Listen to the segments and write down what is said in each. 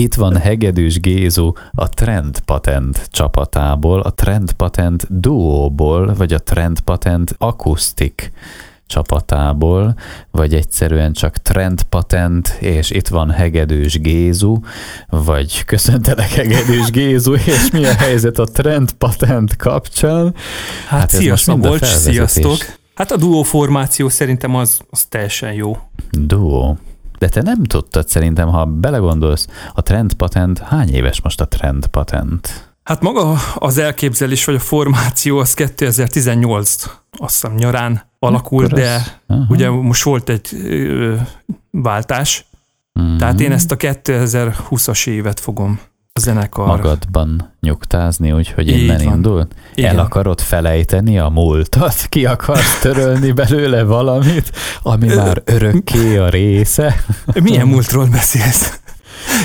Itt van Hegedűs Gézu a Trend Patent csapatából, a Trend Patent duóból, vagy a Trend Patent akusztik csapatából, vagy egyszerűen csak Trend Patent, és itt van Hegedűs Gézu, vagy köszöntelek Hegedűs Gézu, és mi a helyzet a Trend Patent kapcsán? Hát, hát sziasztok, Bolcs, sziasztok! Hát a duó formáció szerintem az, az teljesen jó. Duó. De te nem tudtad szerintem, ha belegondolsz, a trend patent, hány éves most a trend patent? Hát maga az elképzelés vagy a formáció az 2018 azt hiszem nyarán alakult, Akkor de az, ugye most volt egy ö, váltás, mm-hmm. tehát én ezt a 2020-as évet fogom a zenekar. Magadban nyugtázni, úgyhogy innen van. indult? Igen. El akarod felejteni a múltat? Ki akarsz törölni belőle valamit, ami már örökké a része? Milyen múltról beszélsz?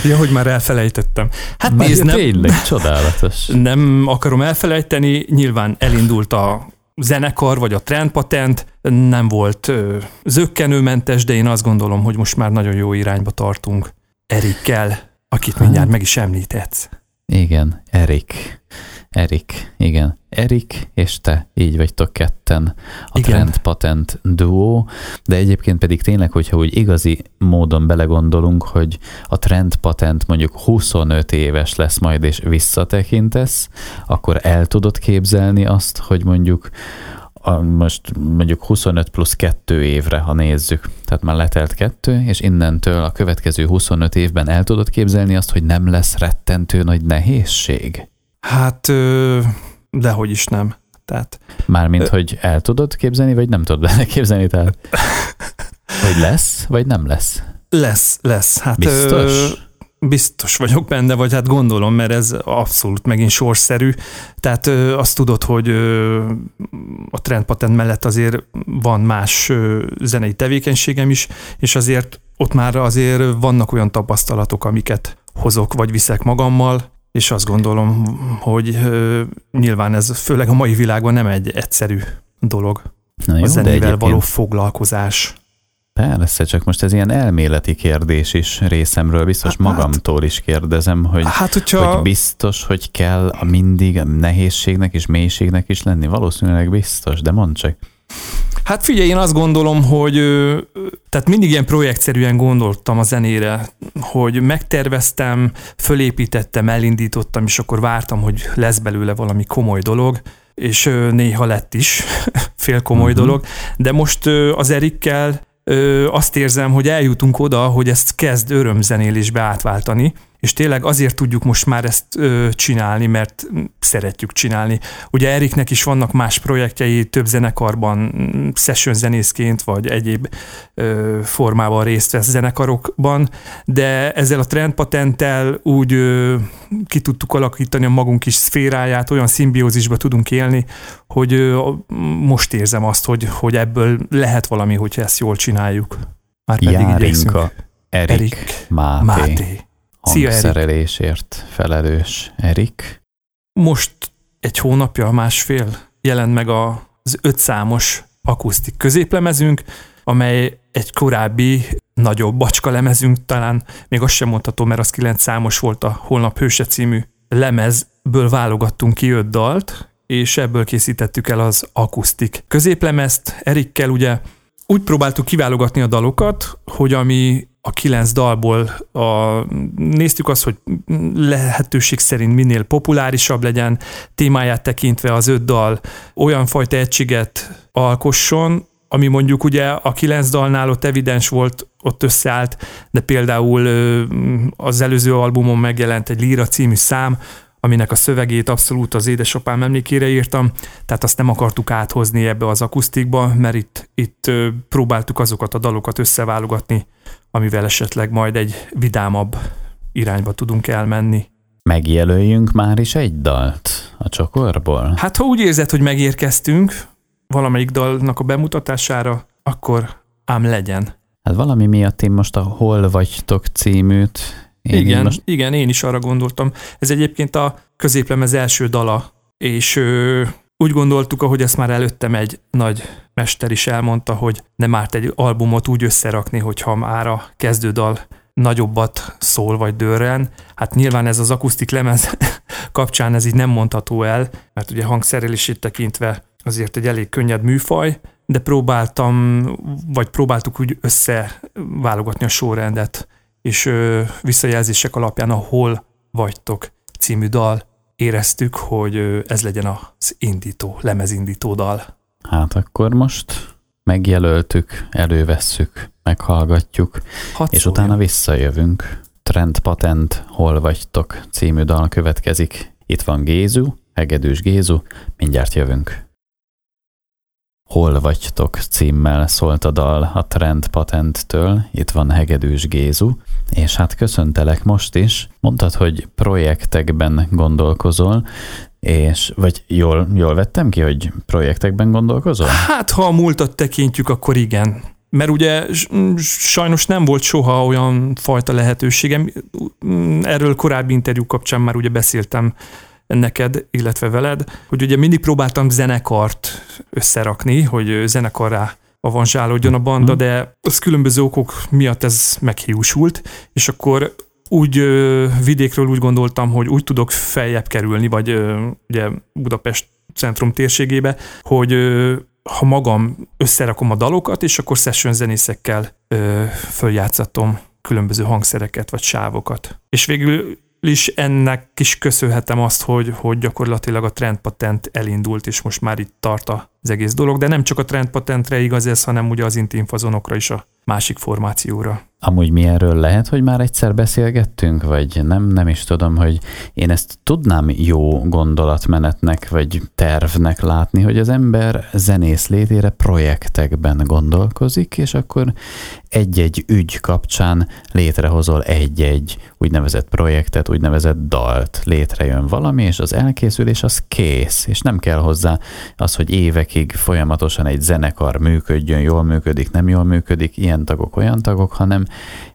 Ja, hogy már elfelejtettem. Hát már nézd, nem, tényleg csodálatos. Nem akarom elfelejteni, nyilván elindult a zenekar, vagy a trendpatent, nem volt ö, zöggenőmentes, de én azt gondolom, hogy most már nagyon jó irányba tartunk Erikkel, akit mindjárt meg is említetsz. Igen, Erik. Erik, igen. Erik és te, így vagytok ketten a igen. Trend Patent duó, de egyébként pedig tényleg, hogyha úgy igazi módon belegondolunk, hogy a Trend Patent mondjuk 25 éves lesz majd, és visszatekintesz, akkor el tudod képzelni azt, hogy mondjuk a, most mondjuk 25 plusz 2 évre, ha nézzük, tehát már letelt kettő, és innentől a következő 25 évben el tudod képzelni azt, hogy nem lesz rettentő nagy nehézség? Hát, dehogy is nem. Tehát, Mármint, ö... hogy el tudod képzelni, vagy nem tudod benne képzelni, tehát hogy lesz, vagy nem lesz? Lesz, lesz. Hát, Biztos? Ö, biztos vagyok benne, vagy hát gondolom, mert ez abszolút megint sorszerű. Tehát ö, azt tudod, hogy ö, a trendpatent mellett azért van más zenei tevékenységem is, és azért ott már azért vannak olyan tapasztalatok, amiket hozok vagy viszek magammal, és azt gondolom, hogy ö, nyilván ez főleg a mai világban nem egy egyszerű dolog. Na jó, a zenével való foglalkozás. Persze, csak most ez ilyen elméleti kérdés is részemről, biztos hát, magamtól is kérdezem, hogy, hát, hogyha... hogy biztos, hogy kell a mindig a nehézségnek és mélységnek is lenni. Valószínűleg biztos, de mondd csak. Hát figyelj, én azt gondolom, hogy tehát mindig ilyen projektszerűen gondoltam a zenére, hogy megterveztem, fölépítettem, elindítottam, és akkor vártam, hogy lesz belőle valami komoly dolog, és néha lett is fél komoly uh-huh. dolog, de most az Erikkel azt érzem, hogy eljutunk oda, hogy ezt kezd örömzenélésbe átváltani, és tényleg azért tudjuk most már ezt ö, csinálni, mert szeretjük csinálni. Ugye Eriknek is vannak más projektjei, több zenekarban, session zenészként, vagy egyéb ö, formában részt vesz zenekarokban, de ezzel a trendpatenttel úgy ö, ki tudtuk alakítani a magunk is szféráját, olyan szimbiózisba tudunk élni, hogy ö, most érzem azt, hogy, hogy ebből lehet valami, hogyha ezt jól csináljuk. Már pedig Járinka, Erik, Erik Máté. Máté hangszerelésért felelős Erik. Most egy hónapja, másfél jelent meg az ötszámos akusztik középlemezünk, amely egy korábbi nagyobb bacska lemezünk, talán még azt sem mondható, mert az kilenc számos volt a Holnap Hőse című lemezből válogattunk ki öt dalt, és ebből készítettük el az akusztik középlemezt. Erikkel ugye úgy próbáltuk kiválogatni a dalokat, hogy ami a kilenc dalból a, néztük azt, hogy lehetőség szerint minél populárisabb legyen, témáját tekintve az öt dal olyan fajta egységet alkosson, ami mondjuk ugye a kilenc dalnál ott evidens volt, ott összeállt, de például az előző albumon megjelent egy Líra című szám, aminek a szövegét abszolút az édesapám emlékére írtam, tehát azt nem akartuk áthozni ebbe az akusztikba, mert itt, itt próbáltuk azokat a dalokat összeválogatni, amivel esetleg majd egy vidámabb irányba tudunk elmenni. Megjelöljünk már is egy dalt a csokorból? Hát ha úgy érzed, hogy megérkeztünk valamelyik dalnak a bemutatására, akkor ám legyen. Hát valami miatt én most a Hol vagytok címűt én igen, most... igen, én is arra gondoltam. Ez egyébként a középlemez első dala, és ö, úgy gondoltuk, ahogy ezt már előttem egy nagy mester is elmondta, hogy nem árt egy albumot úgy összerakni, hogyha már a kezdődal nagyobbat szól vagy dörren. Hát nyilván ez az akusztik lemez kapcsán ez így nem mondható el, mert ugye hangszerelését tekintve azért egy elég könnyed műfaj, de próbáltam, vagy próbáltuk úgy összeválogatni a sorrendet, és ö, visszajelzések alapján, ahol vagytok című dal, éreztük, hogy ez legyen az indító, lemezindító dal. Hát akkor most megjelöltük, elővesszük, meghallgatjuk, Hadd és szóljon. utána visszajövünk. Trend Patent, Hol vagytok című dal következik. Itt van Gézu, Hegedűs Gézu, mindjárt jövünk. Hol vagytok címmel szólt a dal a Trend Patenttől, itt van Hegedűs Gézu, és hát köszöntelek most is. Mondtad, hogy projektekben gondolkozol, és, vagy jól, jól vettem ki, hogy projektekben gondolkozol? Hát, ha a múltat tekintjük, akkor igen. Mert ugye sajnos nem volt soha olyan fajta lehetőségem. Erről korábbi interjú kapcsán már ugye beszéltem neked, illetve veled, hogy ugye mindig próbáltam zenekart összerakni, hogy zenekarrá avanzsálódjon a banda, mhm. de az különböző okok miatt ez meghiúsult, és akkor úgy ö, vidékről úgy gondoltam, hogy úgy tudok feljebb kerülni, vagy ö, ugye Budapest centrum térségébe, hogy ö, ha magam összerakom a dalokat, és akkor session zenészekkel ö, följátszatom különböző hangszereket vagy sávokat. És végül is ennek is köszönhetem azt, hogy, hogy gyakorlatilag a trendpatent elindult, és most már itt tart az egész dolog, de nem csak a trendpatentre igaz ez, hanem ugye az intimfazonokra is a másik formációra. Amúgy mi erről lehet, hogy már egyszer beszélgettünk, vagy nem, nem is tudom, hogy én ezt tudnám jó gondolatmenetnek, vagy tervnek látni, hogy az ember zenész létére projektekben gondolkozik, és akkor egy-egy ügy kapcsán létrehozol egy-egy úgynevezett projektet, úgynevezett dalt. Létrejön valami, és az elkészülés az kész, és nem kell hozzá az, hogy évekig folyamatosan egy zenekar működjön, jól működik, nem jól működik, ilyen tagok, olyan tagok, hanem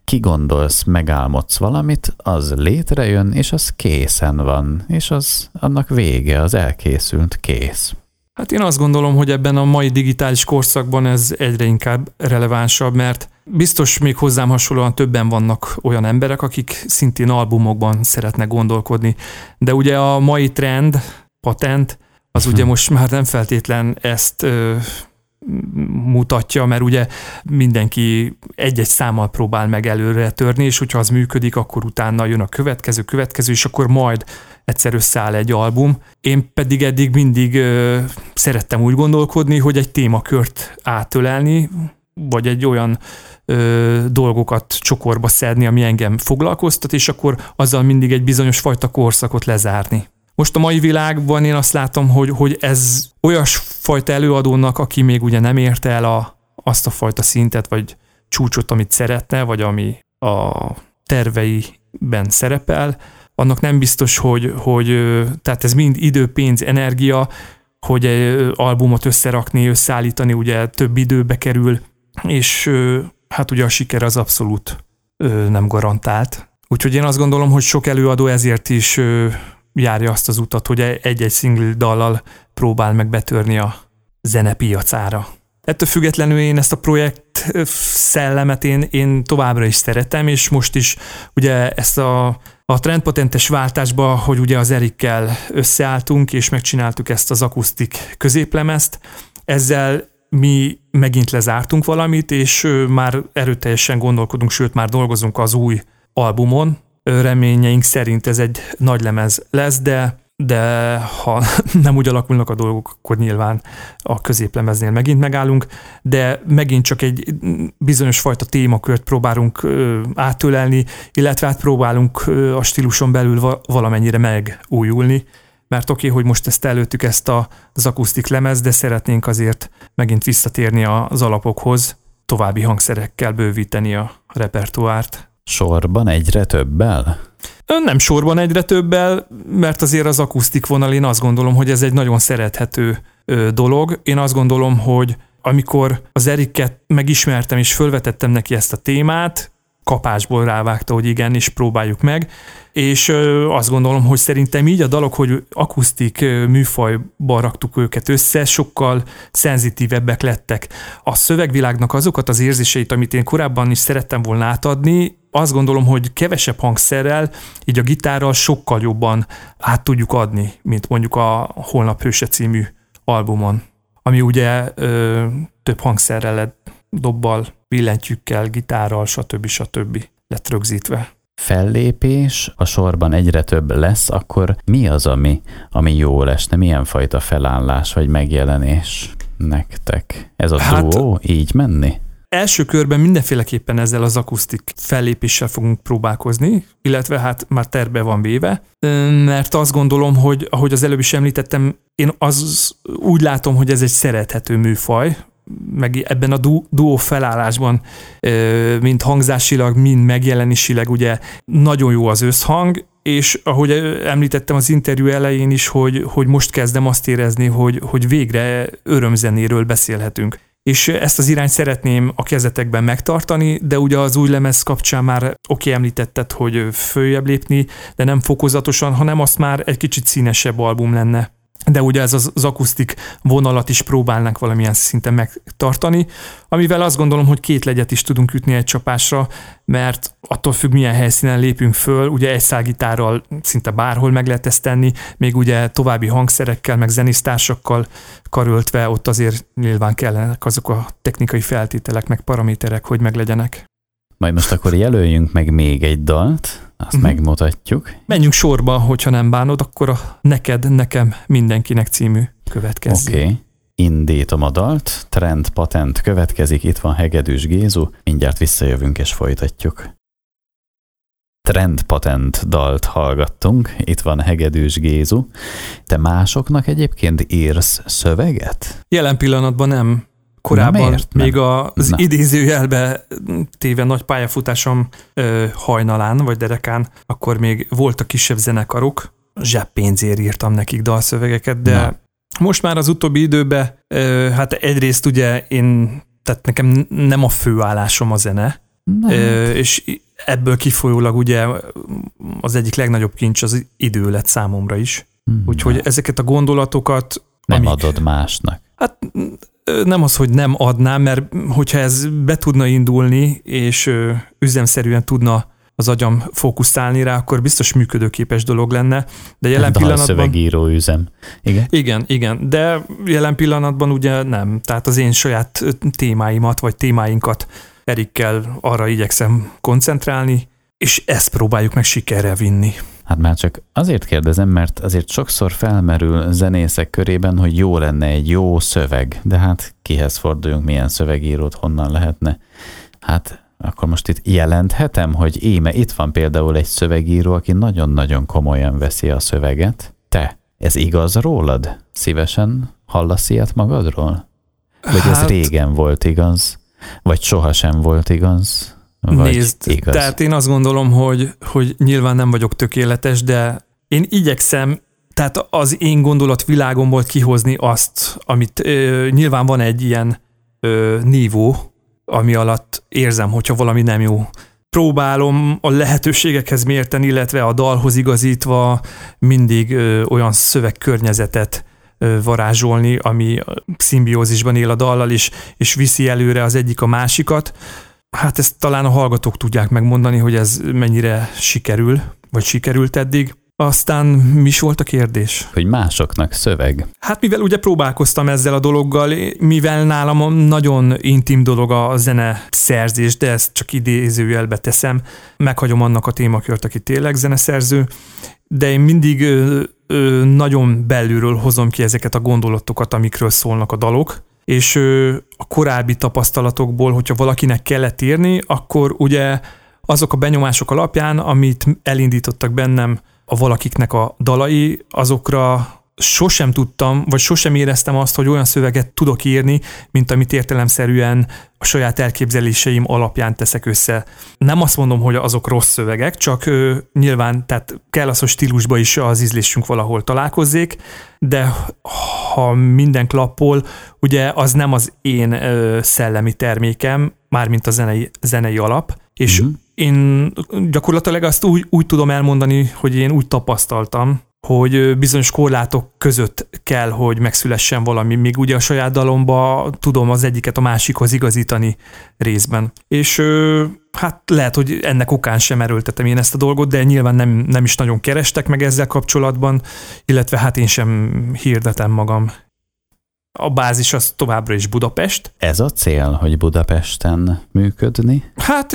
kigondolsz, megálmodsz valamit, az létrejön, és az készen van, és az annak vége, az elkészült, kész. Hát én azt gondolom, hogy ebben a mai digitális korszakban ez egyre inkább relevánsabb, mert biztos még hozzám hasonlóan többen vannak olyan emberek, akik szintén albumokban szeretnek gondolkodni. De ugye a mai trend, patent, az ugye hm. most már nem feltétlen ezt ö, mutatja, mert ugye mindenki egy-egy számmal próbál meg előre törni, és hogyha az működik, akkor utána jön a következő, következő, és akkor majd egyszer összeáll egy album. Én pedig eddig mindig ö, szerettem úgy gondolkodni, hogy egy témakört átölelni, vagy egy olyan ö, dolgokat csokorba szedni, ami engem foglalkoztat, és akkor azzal mindig egy bizonyos fajta korszakot lezárni. Most a mai világban én azt látom, hogy, hogy ez olyas fajta előadónak, aki még ugye nem érte el a, azt a fajta szintet, vagy csúcsot, amit szeretne, vagy ami a terveiben szerepel, annak nem biztos, hogy, hogy tehát ez mind idő, pénz, energia, hogy egy albumot összerakni, összeállítani, ugye több időbe kerül, és hát ugye a siker az abszolút nem garantált. Úgyhogy én azt gondolom, hogy sok előadó ezért is járja azt az utat, hogy egy-egy single dallal próbál meg betörni a zenepiacára. Ettől függetlenül én ezt a projekt szellemet én, én továbbra is szeretem, és most is ugye ezt a, a trendpotentes váltásba, hogy ugye az Erikkel összeálltunk, és megcsináltuk ezt az akusztik középlemezt, ezzel mi megint lezártunk valamit, és már erőteljesen gondolkodunk, sőt már dolgozunk az új albumon, reményeink szerint ez egy nagy lemez lesz, de de ha nem úgy alakulnak a dolgok, akkor nyilván a középlemeznél megint megállunk, de megint csak egy bizonyos fajta témakört próbálunk átölelni, illetve hát próbálunk a stíluson belül valamennyire megújulni, mert oké, okay, hogy most ezt előttük ezt az akusztik lemez, de szeretnénk azért megint visszatérni az alapokhoz, további hangszerekkel bővíteni a repertoárt. Sorban egyre többel? Nem sorban egyre többel, mert azért az akusztik vonal, én azt gondolom, hogy ez egy nagyon szerethető dolog. Én azt gondolom, hogy amikor az Eriket megismertem és fölvetettem neki ezt a témát, kapásból rávágta, hogy igen, és próbáljuk meg, és azt gondolom, hogy szerintem így a dalok, hogy akusztik műfajban raktuk őket össze, sokkal szenzitívebbek lettek. A szövegvilágnak azokat az érzéseit, amit én korábban is szerettem volna átadni, azt gondolom, hogy kevesebb hangszerrel, így a gitárral sokkal jobban át tudjuk adni, mint mondjuk a Holnap Hőse című albumon, ami ugye ö, több hangszerrel lett dobbal, billentyűkkel, gitárral, stb. stb. lett rögzítve fellépés, a sorban egyre több lesz, akkor mi az, ami, ami jó lesne? Milyen fajta felállás vagy megjelenés nektek? Ez a hát, duó így menni? Első körben mindenféleképpen ezzel az akusztik fellépéssel fogunk próbálkozni, illetve hát már terve van véve, mert azt gondolom, hogy ahogy az előbb is említettem, én az úgy látom, hogy ez egy szerethető műfaj, meg ebben a du- duó felállásban, mind hangzásilag, mind megjelenisileg ugye nagyon jó az összhang, és ahogy említettem az interjú elején is, hogy, hogy most kezdem azt érezni, hogy, hogy végre örömzenéről beszélhetünk és ezt az irányt szeretném a kezetekben megtartani, de ugye az új lemez kapcsán már oké, említetted, hogy följebb lépni, de nem fokozatosan, hanem azt már egy kicsit színesebb album lenne de ugye ez az, az akusztik vonalat is próbálnak valamilyen szinten megtartani, amivel azt gondolom, hogy két legyet is tudunk ütni egy csapásra, mert attól függ, milyen helyszínen lépünk föl, ugye egy szágitárral szinte bárhol meg lehet ezt tenni, még ugye további hangszerekkel, meg zenésztársakkal karöltve, ott azért nyilván kellenek azok a technikai feltételek, meg paraméterek, hogy meglegyenek. Majd most akkor jelöljünk meg még egy dalt, azt uh-huh. megmutatjuk. Menjünk sorba, hogyha nem bánod, akkor a Neked, Nekem, Mindenkinek című következik. Oké. Okay. Indítom a dalt, Trend Patent következik, itt van Hegedűs Gézu, mindjárt visszajövünk és folytatjuk. Trend Patent dalt hallgattunk, itt van Hegedűs Gézu. Te másoknak egyébként írsz szöveget? Jelen pillanatban nem, korábban, még az Na. idézőjelbe téve nagy pályafutásom ö, hajnalán, vagy derekán, akkor még voltak kisebb zenekarok, zseppénzért írtam nekik dalszövegeket, de Na. most már az utóbbi időben, ö, hát egyrészt ugye én, tehát nekem nem a főállásom a zene, ö, és ebből kifolyólag ugye az egyik legnagyobb kincs az idő lett számomra is. Hmm. Úgyhogy ezeket a gondolatokat nem amik, adod másnak. Hát nem az, hogy nem adnám, mert hogyha ez be tudna indulni, és üzemszerűen tudna az agyam fókuszálni rá, akkor biztos működőképes dolog lenne. De jelen de pillanatban... szövegíró üzem. Igen? Igen, igen. De jelen pillanatban ugye nem. Tehát az én saját témáimat, vagy témáinkat Erikkel arra igyekszem koncentrálni, és ezt próbáljuk meg sikerre vinni. Hát már csak azért kérdezem, mert azért sokszor felmerül zenészek körében, hogy jó lenne egy jó szöveg, de hát kihez forduljunk, milyen szövegírót, honnan lehetne. Hát akkor most itt jelenthetem, hogy éme, itt van például egy szövegíró, aki nagyon-nagyon komolyan veszi a szöveget. Te, ez igaz rólad? Szívesen hallasz ilyet magadról? Vagy hát... ez régen volt igaz? Vagy sohasem volt igaz? Vagy Nézd, igaz? tehát én azt gondolom, hogy, hogy nyilván nem vagyok tökéletes, de én igyekszem tehát az én gondolatvilágomból kihozni azt, amit ö, nyilván van egy ilyen ö, nívó, ami alatt érzem, hogyha valami nem jó. Próbálom a lehetőségekhez mérten, illetve a dalhoz igazítva mindig ö, olyan szövegkörnyezetet ö, varázsolni, ami szimbiózisban él a dallal is, és viszi előre az egyik a másikat. Hát ezt talán a hallgatók tudják megmondani, hogy ez mennyire sikerül, vagy sikerült eddig. Aztán mi is volt a kérdés? Hogy másoknak szöveg. Hát mivel ugye próbálkoztam ezzel a dologgal, mivel nálam nagyon intim dolog a zene szerzés, de ezt csak idézőjelbe teszem, meghagyom annak a témakört, aki tényleg zeneszerző, de én mindig ö, ö, nagyon belülről hozom ki ezeket a gondolatokat, amikről szólnak a dalok, és a korábbi tapasztalatokból, hogyha valakinek kellett írni, akkor ugye azok a benyomások alapján, amit elindítottak bennem a valakiknek a dalai, azokra sosem tudtam, vagy sosem éreztem azt, hogy olyan szöveget tudok írni, mint amit értelemszerűen a saját elképzeléseim alapján teszek össze. Nem azt mondom, hogy azok rossz szövegek, csak ö, nyilván tehát kell az, hogy stílusba is az ízlésünk valahol találkozzék, de ha minden klappol, ugye az nem az én ö, szellemi termékem, mármint a zenei, zenei alap, és mm-hmm. én gyakorlatilag azt úgy, úgy tudom elmondani, hogy én úgy tapasztaltam, hogy bizonyos korlátok között kell, hogy megszülessen valami. Még ugye a saját dalomba tudom az egyiket a másikhoz igazítani részben. És hát lehet, hogy ennek okán sem erőltetem én ezt a dolgot, de nyilván nem, nem is nagyon kerestek meg ezzel kapcsolatban, illetve hát én sem hirdetem magam. A bázis az továbbra is Budapest. Ez a cél, hogy Budapesten működni? Hát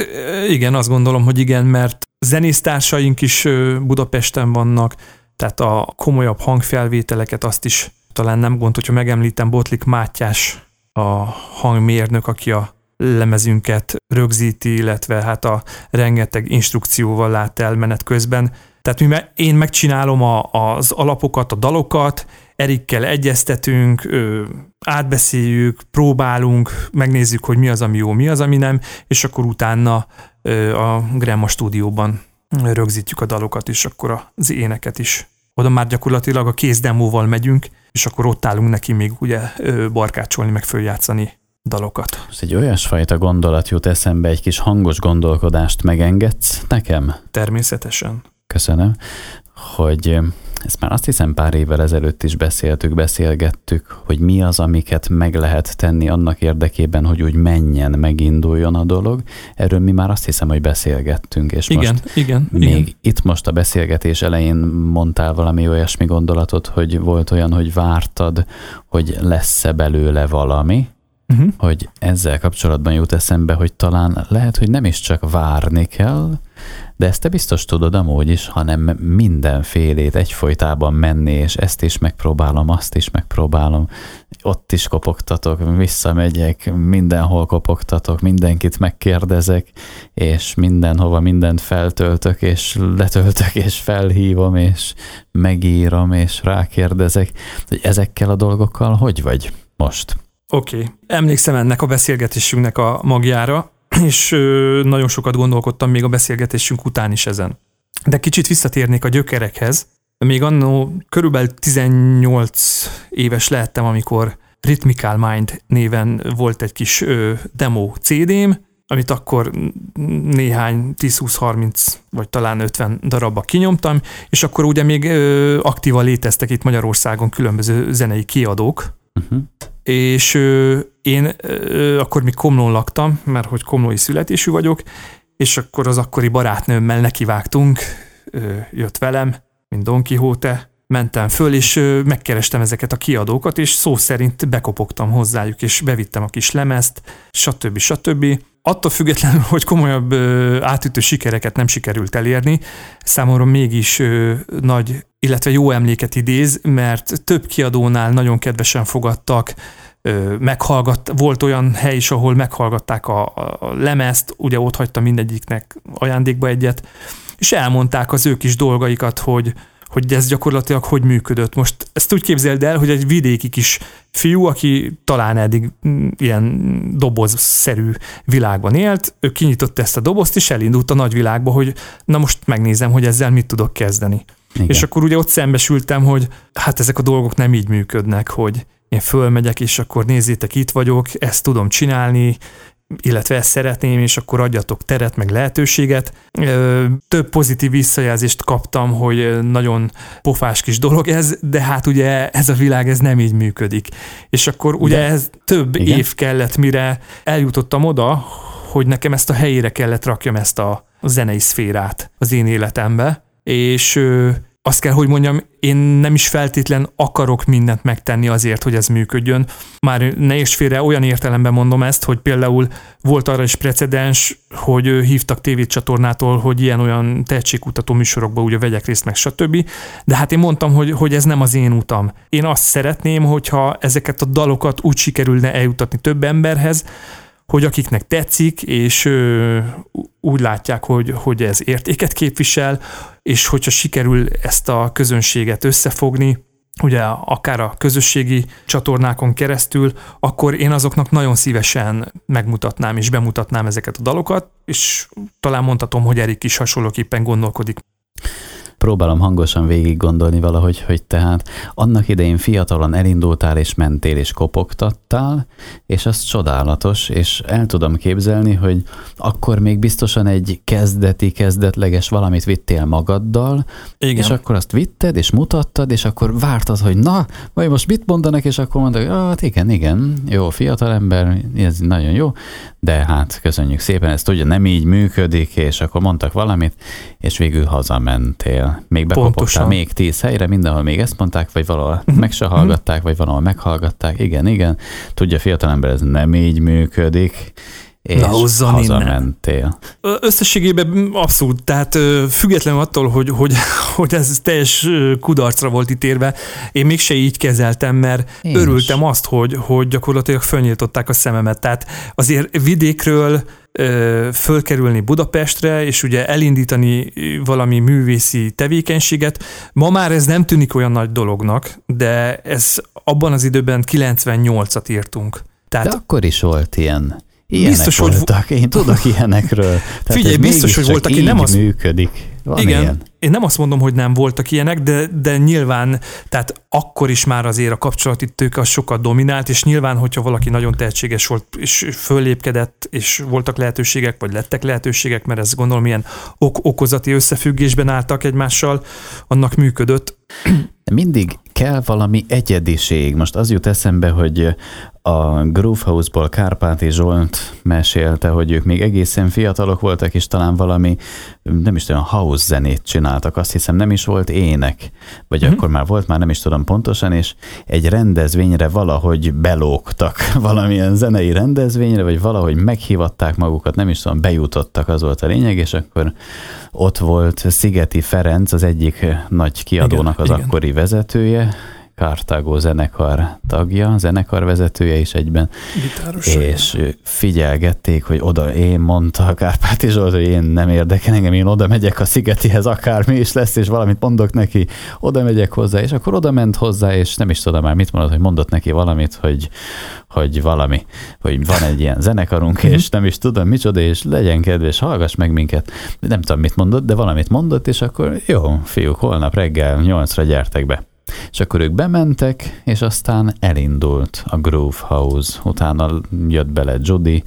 igen, azt gondolom, hogy igen, mert zenésztársaink is Budapesten vannak, tehát a komolyabb hangfelvételeket azt is talán nem gond, hogyha megemlítem Botlik Mátyás, a hangmérnök, aki a lemezünket rögzíti, illetve hát a rengeteg instrukcióval lát el menet közben. Tehát mi, én megcsinálom a, az alapokat, a dalokat, Erikkel egyeztetünk, ö, átbeszéljük, próbálunk, megnézzük, hogy mi az, ami jó, mi az, ami nem, és akkor utána ö, a Grandma stúdióban rögzítjük a dalokat, és akkor az éneket is. Oda már gyakorlatilag a kézdemóval megyünk, és akkor ott állunk neki még ugye barkácsolni, meg följátszani dalokat. Ez egy olyasfajta gondolat jut eszembe, egy kis hangos gondolkodást megengedsz nekem? Természetesen. Köszönöm, hogy ezt már azt hiszem pár évvel ezelőtt is beszéltük, beszélgettük, hogy mi az, amiket meg lehet tenni annak érdekében, hogy úgy menjen, meginduljon a dolog. Erről mi már azt hiszem, hogy beszélgettünk. És igen, most igen, még igen. itt most a beszélgetés elején mondtál valami olyasmi gondolatot, hogy volt olyan, hogy vártad, hogy lesz-e belőle valami, uh-huh. hogy ezzel kapcsolatban jut eszembe, hogy talán lehet, hogy nem is csak várni kell, de ezt te biztos tudod amúgy is, hanem mindenfélét egyfolytában menni, és ezt is megpróbálom, azt is megpróbálom, ott is kopogtatok, visszamegyek, mindenhol kopogtatok, mindenkit megkérdezek, és mindenhova mindent feltöltök, és letöltök, és felhívom, és megírom, és rákérdezek, hogy ezekkel a dolgokkal hogy vagy most? Oké. Okay. Emlékszem ennek a beszélgetésünknek a magjára, és nagyon sokat gondolkodtam még a beszélgetésünk után is ezen. De kicsit visszatérnék a gyökerekhez. Még annó körülbelül 18 éves lehettem, amikor Rhythmical Mind néven volt egy kis ö, demo CD-m, amit akkor néhány 10-20-30 vagy talán 50 darabba kinyomtam, és akkor ugye még ö, aktívan léteztek itt Magyarországon különböző zenei kiadók, uh-huh és ö, én ö, akkor még Komlón laktam, mert hogy komlói születésű vagyok, és akkor az akkori barátnőmmel nekivágtunk, ö, jött velem, mint Don Quixote, mentem föl, és ö, megkerestem ezeket a kiadókat, és szó szerint bekopogtam hozzájuk, és bevittem a kis lemezt, stb. stb. Attól függetlenül, hogy komolyabb ö, átütő sikereket nem sikerült elérni, számomra mégis ö, nagy, illetve jó emléket idéz, mert több kiadónál nagyon kedvesen fogadtak, meghallgat, volt olyan hely is, ahol meghallgatták a, a lemezt, ugye ott hagyta mindegyiknek ajándékba egyet, és elmondták az ő kis dolgaikat, hogy, hogy ez gyakorlatilag hogy működött. Most ezt úgy képzeld el, hogy egy vidéki kis fiú, aki talán eddig mm, ilyen dobozszerű világban élt, ő kinyitott ezt a dobozt, és elindult a nagyvilágba, hogy na most megnézem, hogy ezzel mit tudok kezdeni. Igen. És akkor ugye ott szembesültem, hogy hát ezek a dolgok nem így működnek, hogy én fölmegyek, és akkor nézzétek, itt vagyok, ezt tudom csinálni, illetve ezt szeretném, és akkor adjatok teret, meg lehetőséget. Több pozitív visszajelzést kaptam, hogy nagyon pofás kis dolog ez, de hát ugye ez a világ, ez nem így működik. És akkor ugye de, ez több igen? év kellett, mire eljutottam oda, hogy nekem ezt a helyére kellett rakjam ezt a zenei szférát az én életembe, és azt kell, hogy mondjam, én nem is feltétlen akarok mindent megtenni azért, hogy ez működjön. Már ne is félre olyan értelemben mondom ezt, hogy például volt arra is precedens, hogy hívtak tévécsatornától, hogy ilyen-olyan tehetségkutató műsorokba ugye vegyek részt, meg stb. De hát én mondtam, hogy, hogy ez nem az én utam. Én azt szeretném, hogyha ezeket a dalokat úgy sikerülne eljutatni több emberhez, hogy akiknek tetszik, és ö, úgy látják, hogy, hogy ez értéket képvisel, és hogyha sikerül ezt a közönséget összefogni, ugye akár a közösségi csatornákon keresztül, akkor én azoknak nagyon szívesen megmutatnám és bemutatnám ezeket a dalokat, és talán mondhatom, hogy Erik is hasonlóképpen gondolkodik. Próbálom hangosan végig gondolni valahogy, hogy tehát annak idején fiatalon elindultál és mentél és kopogtattál, és az csodálatos, és el tudom képzelni, hogy akkor még biztosan egy kezdeti, kezdetleges valamit vittél magaddal, Igen. és akkor azt vitted, és mutattad, és akkor vártad, hogy na, vagy most mit mondanak, és akkor mondtak, hogy hát igen, igen, jó, fiatalember, ez nagyon jó, de hát köszönjük szépen, ez tudja, nem így működik, és akkor mondtak valamit, és végül hazamentél. Még bekopogtál még tíz helyre, mindenhol még ezt mondták, vagy valahol mhm. meg se hallgatták, vagy valahol meghallgatták. Igen, igen. Tudja, fiatalember, ez nem így működik, és Na, hazamentél. Innen. Összességében abszolút, tehát függetlenül attól, hogy, hogy, hogy ez teljes kudarcra volt ítérve, én mégse így kezeltem, mert én örültem is. azt, hogy, hogy gyakorlatilag fölnyitották a szememet. Tehát azért vidékről fölkerülni Budapestre, és ugye elindítani valami művészi tevékenységet. Ma már ez nem tűnik olyan nagy dolognak, de ez abban az időben 98-at írtunk. Tehát, de akkor is volt ilyen Ilyenek biztos, voltak, hogy... én tudok ilyenekről. Tehát Figyelj, biztos, hogy voltak, aki nem az... működik. Van Igen, ilyen. én nem azt mondom, hogy nem voltak ilyenek, de, de nyilván, tehát akkor is már azért a kapcsolati tőke az sokat dominált, és nyilván, hogyha valaki nagyon tehetséges volt, és fölépkedett, és voltak lehetőségek, vagy lettek lehetőségek, mert ez gondolom ilyen ok- okozati összefüggésben álltak egymással, annak működött. Mindig kell valami egyediség. Most az jut eszembe, hogy a Groove House-ból Kárpáti Zsolt mesélte, hogy ők még egészen fiatalok voltak, és talán valami, nem is tudom, house zenét csináltak, azt hiszem nem is volt ének, vagy mm-hmm. akkor már volt, már nem is tudom pontosan, és egy rendezvényre valahogy belógtak valamilyen zenei rendezvényre, vagy valahogy meghívatták magukat, nem is tudom, bejutottak, az volt a lényeg, és akkor ott volt Szigeti Ferenc, az egyik nagy kiadónak az igen. akkori vezetője, Cartago zenekar tagja, zenekar vezetője is egyben, Gitáros és figyelgették, hogy oda én mondta a Kárpáti Zsolt, hogy én nem érdekel engem, én oda megyek a Szigetihez, akármi is lesz, és valamit mondok neki, oda megyek hozzá, és akkor oda ment hozzá, és nem is tudom már mit mondott, hogy mondott neki valamit, hogy, hogy valami, hogy van egy ilyen zenekarunk, és nem is tudom micsoda, és legyen kedves, hallgass meg minket. Nem tudom, mit mondott, de valamit mondott, és akkor jó, fiúk, holnap reggel nyolcra gyertek be. És akkor ők bementek, és aztán elindult a Groove House. Utána jött bele Judy,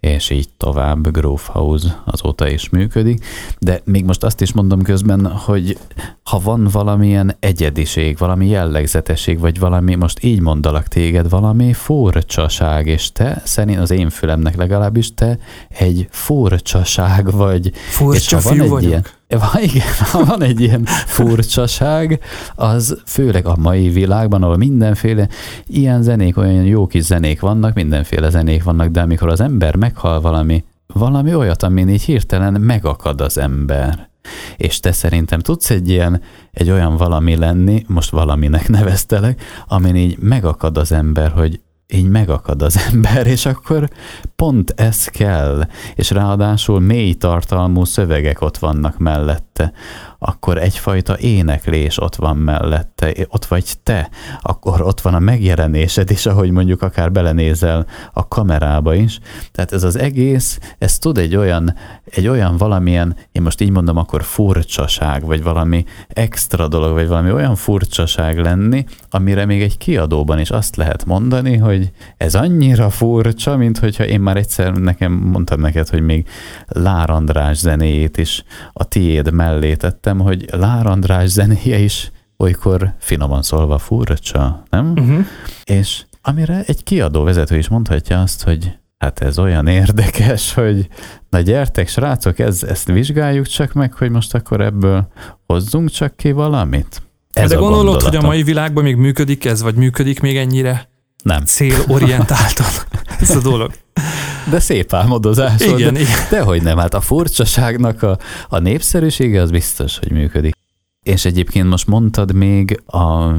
és így tovább Grove House azóta is működik. De még most azt is mondom közben, hogy ha van valamilyen egyediség, valami jellegzetesség, vagy valami, most így mondalak téged, valami furcsaság, és te, szerint az én fülemnek legalábbis te egy furcsaság vagy. Furcsa és ha van egy vagyok. ilyen, van, igen, van egy ilyen furcsaság, az főleg a mai világban, ahol mindenféle ilyen zenék, olyan jó kis zenék vannak, mindenféle zenék vannak, de amikor az ember meghal valami, valami olyat, amin így hirtelen megakad az ember. És te szerintem tudsz egy ilyen, egy olyan valami lenni, most valaminek neveztelek, amin így megakad az ember, hogy így megakad az ember, és akkor pont ez kell, és ráadásul mély tartalmú szövegek ott vannak mellette, akkor egyfajta éneklés ott van mellette, ott vagy te, akkor ott van a megjelenésed is, ahogy mondjuk akár belenézel a kamerába is. Tehát ez az egész, ez tud egy olyan, egy olyan valamilyen, én most így mondom, akkor furcsaság, vagy valami extra dolog, vagy valami olyan furcsaság lenni, amire még egy kiadóban is azt lehet mondani, hogy ez annyira furcsa, mint hogyha én már egyszer nekem mondtam neked, hogy még Lár András zenéjét is a tiéd mellé tettem, hogy Lár András zenéje is olykor finoman szólva furcsa, nem? Uh-huh. És amire egy kiadó vezető is mondhatja azt, hogy hát ez olyan érdekes, hogy na gyertek srácok, ez, ezt vizsgáljuk csak meg, hogy most akkor ebből hozzunk csak ki valamit. Ez De gondolod, hogy a mai világban még működik ez, vagy működik még ennyire? Nem. Célorientáltan ez a dolog. De szép álmodozás igen. De, igen. Dehogy nem, hát a furcsaságnak a, a népszerűsége az biztos, hogy működik. És egyébként most mondtad még a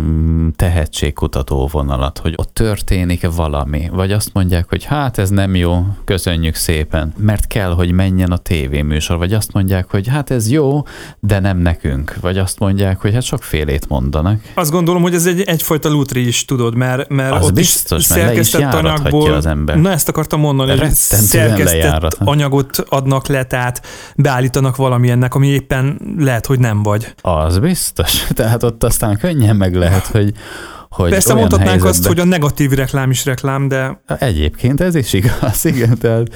tehetségkutató vonalat, hogy ott történik valami, vagy azt mondják, hogy hát ez nem jó, köszönjük szépen, mert kell, hogy menjen a tévéműsor, vagy azt mondják, hogy hát ez jó, de nem nekünk, vagy azt mondják, hogy hát sokfélét mondanak. Azt gondolom, hogy ez egy, egyfajta lutri is, tudod, mert, mert az ott biztos, is szerkesztett anyagból, az ember. Na ezt akartam mondani, hogy szerkesztett anyagot adnak le, tehát beállítanak valamilyennek, ami éppen lehet, hogy nem vagy. Az biztos. Tehát ott aztán könnyen meg lehet, hogy hogy Persze mondhatnánk helyzetben... azt, hogy a negatív reklám is reklám, de... Egyébként ez is igaz, igen, tehát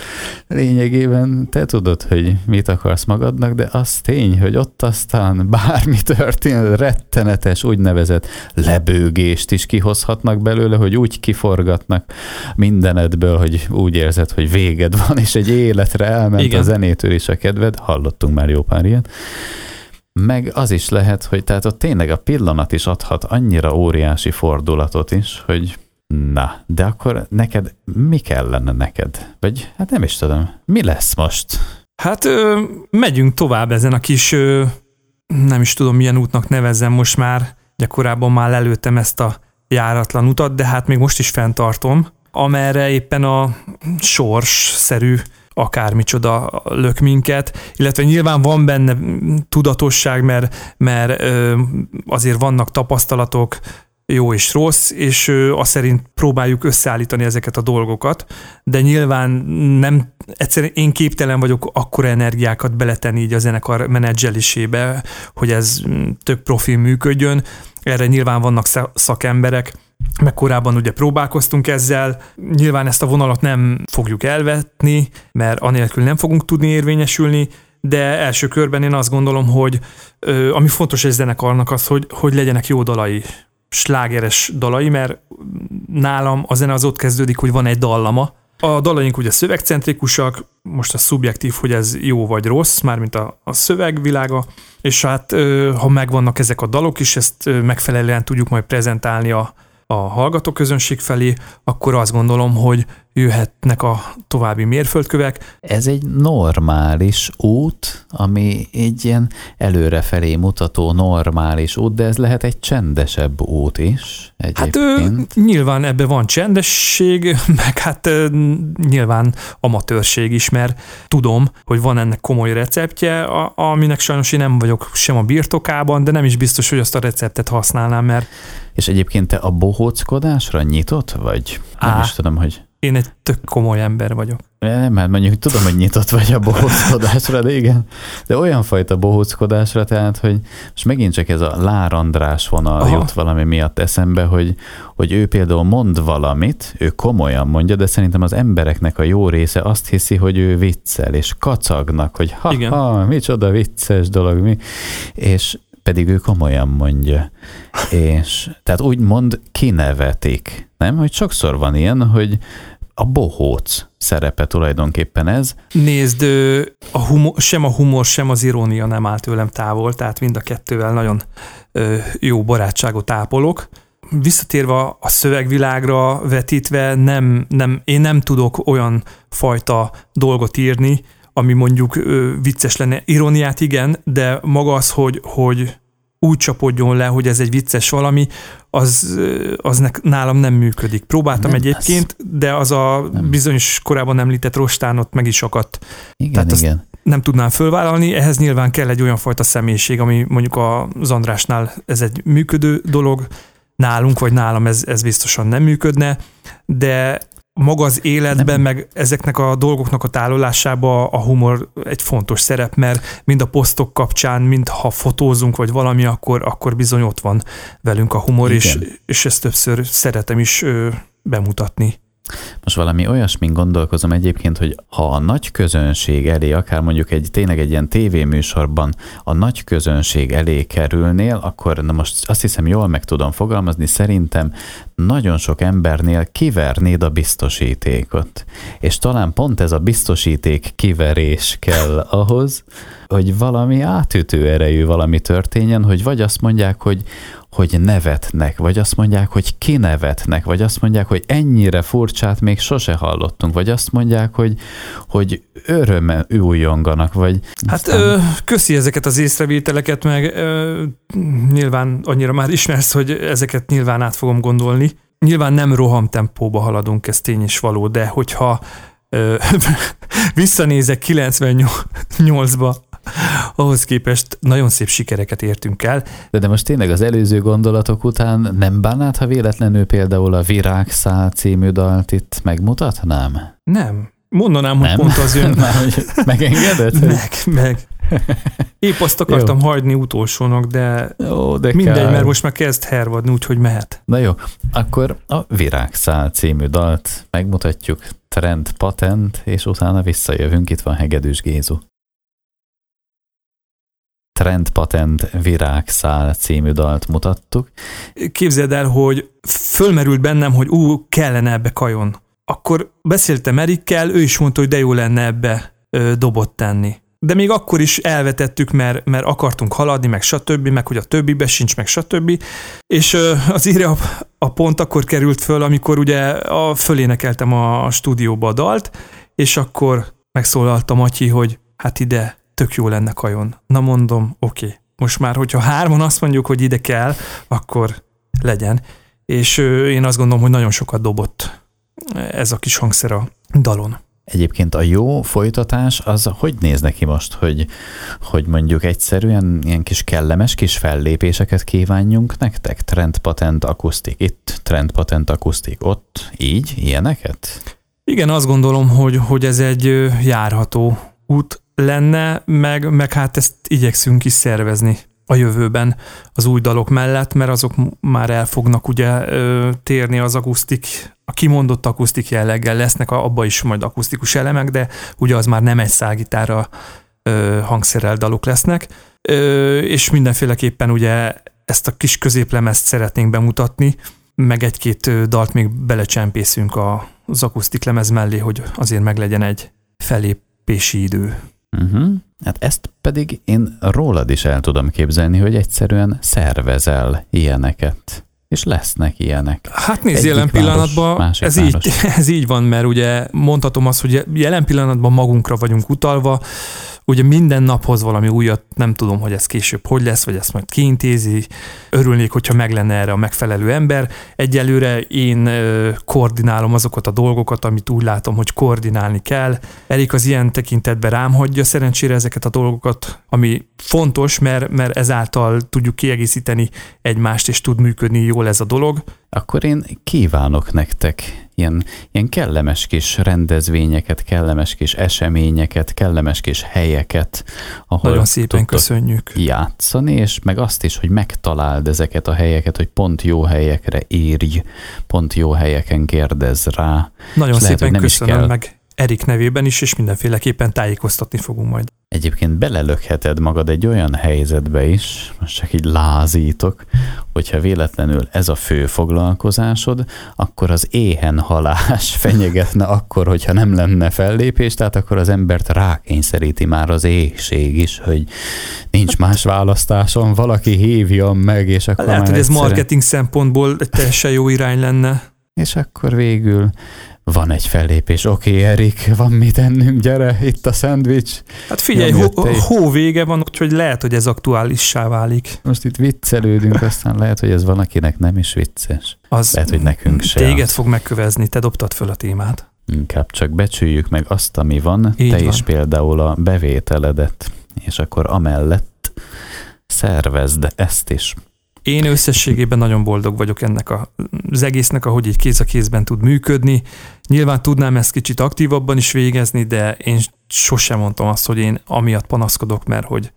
lényegében te tudod, hogy mit akarsz magadnak, de az tény, hogy ott aztán bármi történt, rettenetes úgynevezett lebőgést is kihozhatnak belőle, hogy úgy kiforgatnak mindenedből, hogy úgy érzed, hogy véged van, és egy életre elment igen. a zenétől is a kedved. Hallottunk már jó pár ilyen. Meg az is lehet, hogy tehát ott tényleg a pillanat is adhat annyira óriási fordulatot is, hogy na, de akkor neked mi kellene neked? Vagy hát nem is tudom, mi lesz most? Hát ö, megyünk tovább ezen a kis, ö, nem is tudom milyen útnak nevezzem most már, ugye korábban már lelőttem ezt a járatlan utat, de hát még most is fenntartom, amerre éppen a sors-szerű akármicsoda lök minket, illetve nyilván van benne tudatosság, mert, mert azért vannak tapasztalatok, jó és rossz, és azt szerint próbáljuk összeállítani ezeket a dolgokat, de nyilván nem, egyszerűen én képtelen vagyok akkora energiákat beletenni így a zenekar menedzselésébe, hogy ez több profil működjön. Erre nyilván vannak szakemberek, meg korábban ugye próbálkoztunk ezzel. Nyilván ezt a vonalat nem fogjuk elvetni, mert anélkül nem fogunk tudni érvényesülni, de első körben én azt gondolom, hogy ö, ami fontos egy zenekarnak az, hogy, hogy legyenek jó dalai, slágeres dalai, mert nálam a zene az ott kezdődik, hogy van egy dallama. A dalaink ugye szövegcentrikusak, most a szubjektív, hogy ez jó vagy rossz, mármint a, a szövegvilága, és hát ha megvannak ezek a dalok is, ezt megfelelően tudjuk majd prezentálni a, a hallgatóközönség felé, akkor azt gondolom, hogy jöhetnek a további mérföldkövek. Ez egy normális út, ami egy ilyen előrefelé mutató normális út, de ez lehet egy csendesebb út is egyébként. Hát ő, nyilván ebbe van csendesség, meg hát nyilván amatőrség is, mert tudom, hogy van ennek komoly receptje, aminek sajnos én nem vagyok sem a birtokában, de nem is biztos, hogy azt a receptet használnám, mert és egyébként te a bohóckodásra nyitott vagy? Nem Á, is tudom, hogy... Én egy tök komoly ember vagyok. Nem, mert mondjuk tudom, hogy nyitott vagy a bohóckodásra, de igen. De olyan fajta bohóckodásra, tehát, hogy most megint csak ez a Lár András vonal Aha. jut valami miatt eszembe, hogy, hogy ő például mond valamit, ő komolyan mondja, de szerintem az embereknek a jó része azt hiszi, hogy ő viccel, és kacagnak, hogy ha, igen. ha micsoda vicces dolog, mi. És pedig ő komolyan mondja. És tehát úgy mond, kinevetik. Nem? Hogy sokszor van ilyen, hogy a bohóc szerepe tulajdonképpen ez. Nézd, a humor, sem a humor, sem az irónia nem áll tőlem távol, tehát mind a kettővel nagyon jó barátságot ápolok. Visszatérve a szövegvilágra vetítve, nem, nem, én nem tudok olyan fajta dolgot írni, ami mondjuk ö, vicces lenne. Ironiát igen, de maga az, hogy, hogy úgy csapodjon le, hogy ez egy vicces valami, az, az nálam nem működik. Próbáltam nem egyébként, lesz. de az a nem. bizonyos korábban említett rostánot meg is akadt. Igen, Tehát igen. nem tudnám fölvállalni, ehhez nyilván kell egy olyan fajta személyiség, ami mondjuk az Andrásnál ez egy működő dolog, nálunk vagy nálam ez, ez biztosan nem működne, de maga az életben, nem. meg ezeknek a dolgoknak a tálolásába a humor egy fontos szerep, mert mind a posztok kapcsán, mind ha fotózunk, vagy valami, akkor, akkor bizony ott van velünk a humor, és, és ezt többször szeretem is ö, bemutatni. Most valami olyasmin gondolkozom egyébként, hogy ha a nagy közönség elé, akár mondjuk egy tényleg egy ilyen tévéműsorban a nagy közönség elé kerülnél, akkor na most azt hiszem jól meg tudom fogalmazni, szerintem nagyon sok embernél kivernéd a biztosítékot. És talán pont ez a biztosíték kiverés kell ahhoz, hogy valami átütő erejű valami történjen, hogy vagy azt mondják, hogy, hogy nevetnek, vagy azt mondják, hogy kinevetnek, vagy azt mondják, hogy ennyire furcsát még sose hallottunk, vagy azt mondják, hogy, hogy öröme újonganak, vagy... Hát aztán... ö, köszi ezeket az észrevételeket, meg ö, nyilván annyira már ismersz, hogy ezeket nyilván át fogom gondolni. Nyilván nem rohamtempóba haladunk, ez tény is való, de hogyha visszanézek 98-ba, ahhoz képest nagyon szép sikereket értünk el. De, de most tényleg az előző gondolatok után nem bánnád, ha véletlenül például a Virágszál című dalt itt megmutatnám? Nem. Mondanám, hogy nem. pont az jön. Már, hogy megengedett? meg, meg. Épp azt akartam jó. hagyni utolsónak, de, jó, de mindegy, kár. mert most már kezd hervadni, úgyhogy mehet. Na jó, akkor a Virágszál című dalt megmutatjuk, trend patent, és utána visszajövünk, itt van Hegedűs Gézu. Trendpatent Virágszál című dalt mutattuk. Képzeld el, hogy fölmerült bennem, hogy ú, kellene ebbe kajon. Akkor beszéltem Erikkel, ő is mondta, hogy de jó lenne ebbe ö, dobot tenni. De még akkor is elvetettük, mert, mert akartunk haladni, meg stb., meg hogy a többibe sincs, meg stb. És ö, az írja a, a pont akkor került föl, amikor ugye a, fölénekeltem a, a stúdióba a dalt, és akkor megszólalta Matyi, hogy hát ide tök jó lenne kajon. Na mondom, oké. Okay. Most már, hogyha hárman azt mondjuk, hogy ide kell, akkor legyen. És én azt gondolom, hogy nagyon sokat dobott ez a kis hangszer a dalon. Egyébként a jó folytatás az hogy néz neki most, hogy, hogy mondjuk egyszerűen ilyen kis kellemes kis fellépéseket kívánjunk nektek? Trendpatent akusztik itt, trendpatent akusztik ott, így, ilyeneket? Igen, azt gondolom, hogy, hogy ez egy járható út lenne, meg, meg hát ezt igyekszünk is szervezni a jövőben az új dalok mellett, mert azok már el fognak ugye térni az akusztik, a kimondott akusztik jelleggel lesznek, abba is majd akusztikus elemek, de ugye az már nem egy szágitára hangszerrel dalok lesznek, és mindenféleképpen ugye ezt a kis középlemezt szeretnénk bemutatni, meg egy-két dalt még belecsempészünk az akusztik lemez mellé, hogy azért meglegyen egy felépési idő. Uh-huh. Hát ezt pedig én rólad is el tudom képzelni, hogy egyszerűen szervezel ilyeneket. És lesznek ilyenek. Hát nézd, jelen város, pillanatban ez így, ez így van, mert ugye mondhatom azt, hogy jelen pillanatban magunkra vagyunk utalva, ugye minden naphoz valami újat, nem tudom, hogy ez később hogy lesz, vagy ezt majd kiintézi. Örülnék, hogyha meg lenne erre a megfelelő ember. Egyelőre én koordinálom azokat a dolgokat, amit úgy látom, hogy koordinálni kell. Erik az ilyen tekintetben rám hagyja szerencsére ezeket a dolgokat, ami fontos, mert, mert ezáltal tudjuk kiegészíteni egymást, és tud működni jól ez a dolog. Akkor én kívánok nektek ilyen, ilyen kellemes kis rendezvényeket, kellemes kis eseményeket, kellemes kis helyeket, ahol Nagyon szépen köszönjük. játszani, és meg azt is, hogy megtaláld ezeket a helyeket, hogy pont jó helyekre írj, pont jó helyeken kérdezz rá. Nagyon szépen lehet, nem köszönöm kell... meg Erik nevében is, és mindenféleképpen tájékoztatni fogunk majd. Egyébként belelökheted magad egy olyan helyzetbe is, most csak így lázítok, hogyha véletlenül ez a fő foglalkozásod, akkor az éhen halás fenyegetne akkor, hogyha nem lenne fellépés, tehát akkor az embert rákényszeríti már az éhség is, hogy nincs más választásom, valaki hívjon meg, és akkor Lehet, hogy ez egyszerűen... marketing szempontból egy teljesen jó irány lenne. És akkor végül van egy fellépés, oké, okay, Erik, van mit ennünk, gyere, itt a szendvics. Hát figyelj, hó, hó vége van, úgyhogy lehet, hogy ez aktuálissá válik. Most itt viccelődünk, aztán lehet, hogy ez van, akinek nem is vicces. Az lehet, hogy nekünk sem. Téged fog megkövezni, te dobtad föl a témát. Inkább csak becsüljük meg azt, ami van, Így te van. is például a bevételedet, és akkor amellett szervezd ezt is. Én összességében nagyon boldog vagyok ennek a, az egésznek, ahogy így kéz a kézben tud működni. Nyilván tudnám ezt kicsit aktívabban is végezni, de én sosem mondtam azt, hogy én amiatt panaszkodok, mert hogy,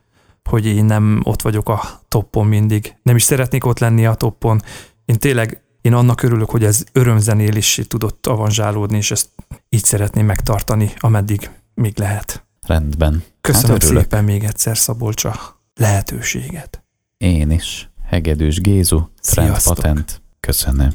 hogy én nem ott vagyok a toppon mindig. Nem is szeretnék ott lenni a toppon. Én tényleg én annak örülök, hogy ez örömzenél is tudott avanzsálódni, és ezt így szeretném megtartani, ameddig még lehet. Rendben. Köszönöm hát szépen még egyszer, Szabolcsa, lehetőséget. Én is. Hegedűs Gézu, Trend Patent. Köszönöm.